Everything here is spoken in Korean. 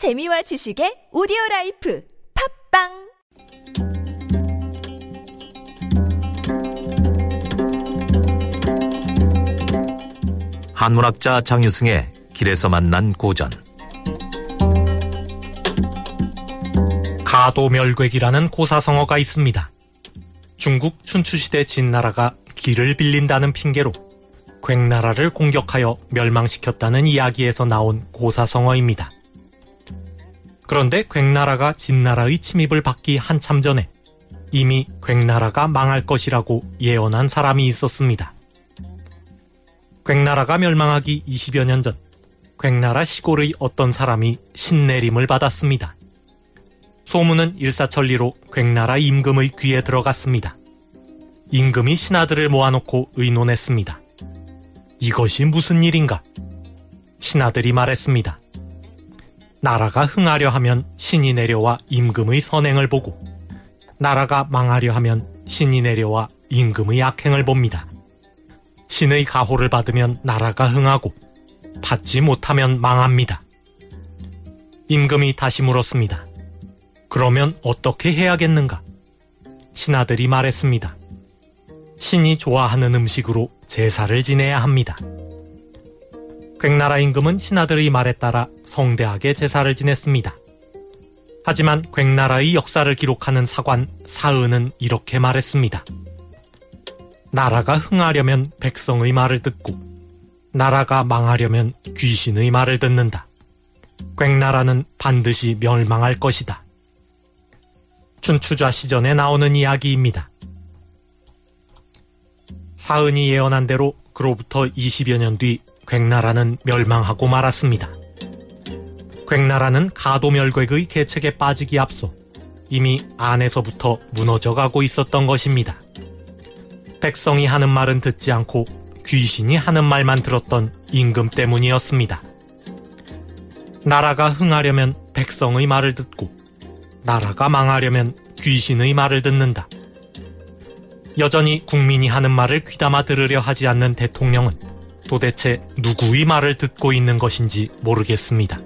재미와 지식의 오디오 라이프 팟빵 한문학자 장유승의 길에서 만난 고전 가도멸괵이라는 고사성어가 있습니다. 중국 춘추시대 진나라가 길을 빌린다는 핑계로 괵나라를 공격하여 멸망시켰다는 이야기에서 나온 고사성어입니다. 그런데 괭나라가 진나라의 침입을 받기 한참 전에 이미 괭나라가 망할 것이라고 예언한 사람이 있었습니다. 괭나라가 멸망하기 20여 년 전, 괭나라 시골의 어떤 사람이 신내림을 받았습니다. 소문은 일사천리로 괭나라 임금의 귀에 들어갔습니다. 임금이 신하들을 모아놓고 의논했습니다. 이것이 무슨 일인가? 신하들이 말했습니다. 나라가 흥하려 하면 신이 내려와 임금의 선행을 보고, 나라가 망하려 하면 신이 내려와 임금의 악행을 봅니다. 신의 가호를 받으면 나라가 흥하고, 받지 못하면 망합니다. 임금이 다시 물었습니다. 그러면 어떻게 해야겠는가? 신하들이 말했습니다. 신이 좋아하는 음식으로 제사를 지내야 합니다. 괭나라 임금은 신하들의 말에 따라 성대하게 제사를 지냈습니다. 하지만 괭나라의 역사를 기록하는 사관 사은은 이렇게 말했습니다. 나라가 흥하려면 백성의 말을 듣고 나라가 망하려면 귀신의 말을 듣는다. 괭나라는 반드시 멸망할 것이다. 춘추좌 시전에 나오는 이야기입니다. 사은이 예언한 대로 그로부터 20여 년 뒤 괭나라는 멸망하고 말았습니다. 괭나라는 가도멸객의 계책에 빠지기 앞서 이미 안에서부터 무너져가고 있었던 것입니다. 백성이 하는 말은 듣지 않고 귀신이 하는 말만 들었던 임금 때문이었습니다. 나라가 흥하려면 백성의 말을 듣고 나라가 망하려면 귀신의 말을 듣는다. 여전히 국민이 하는 말을 귀담아 들으려 하지 않는 대통령은 도대체 누구의 말을 듣고 있는 것인지 모르겠습니다.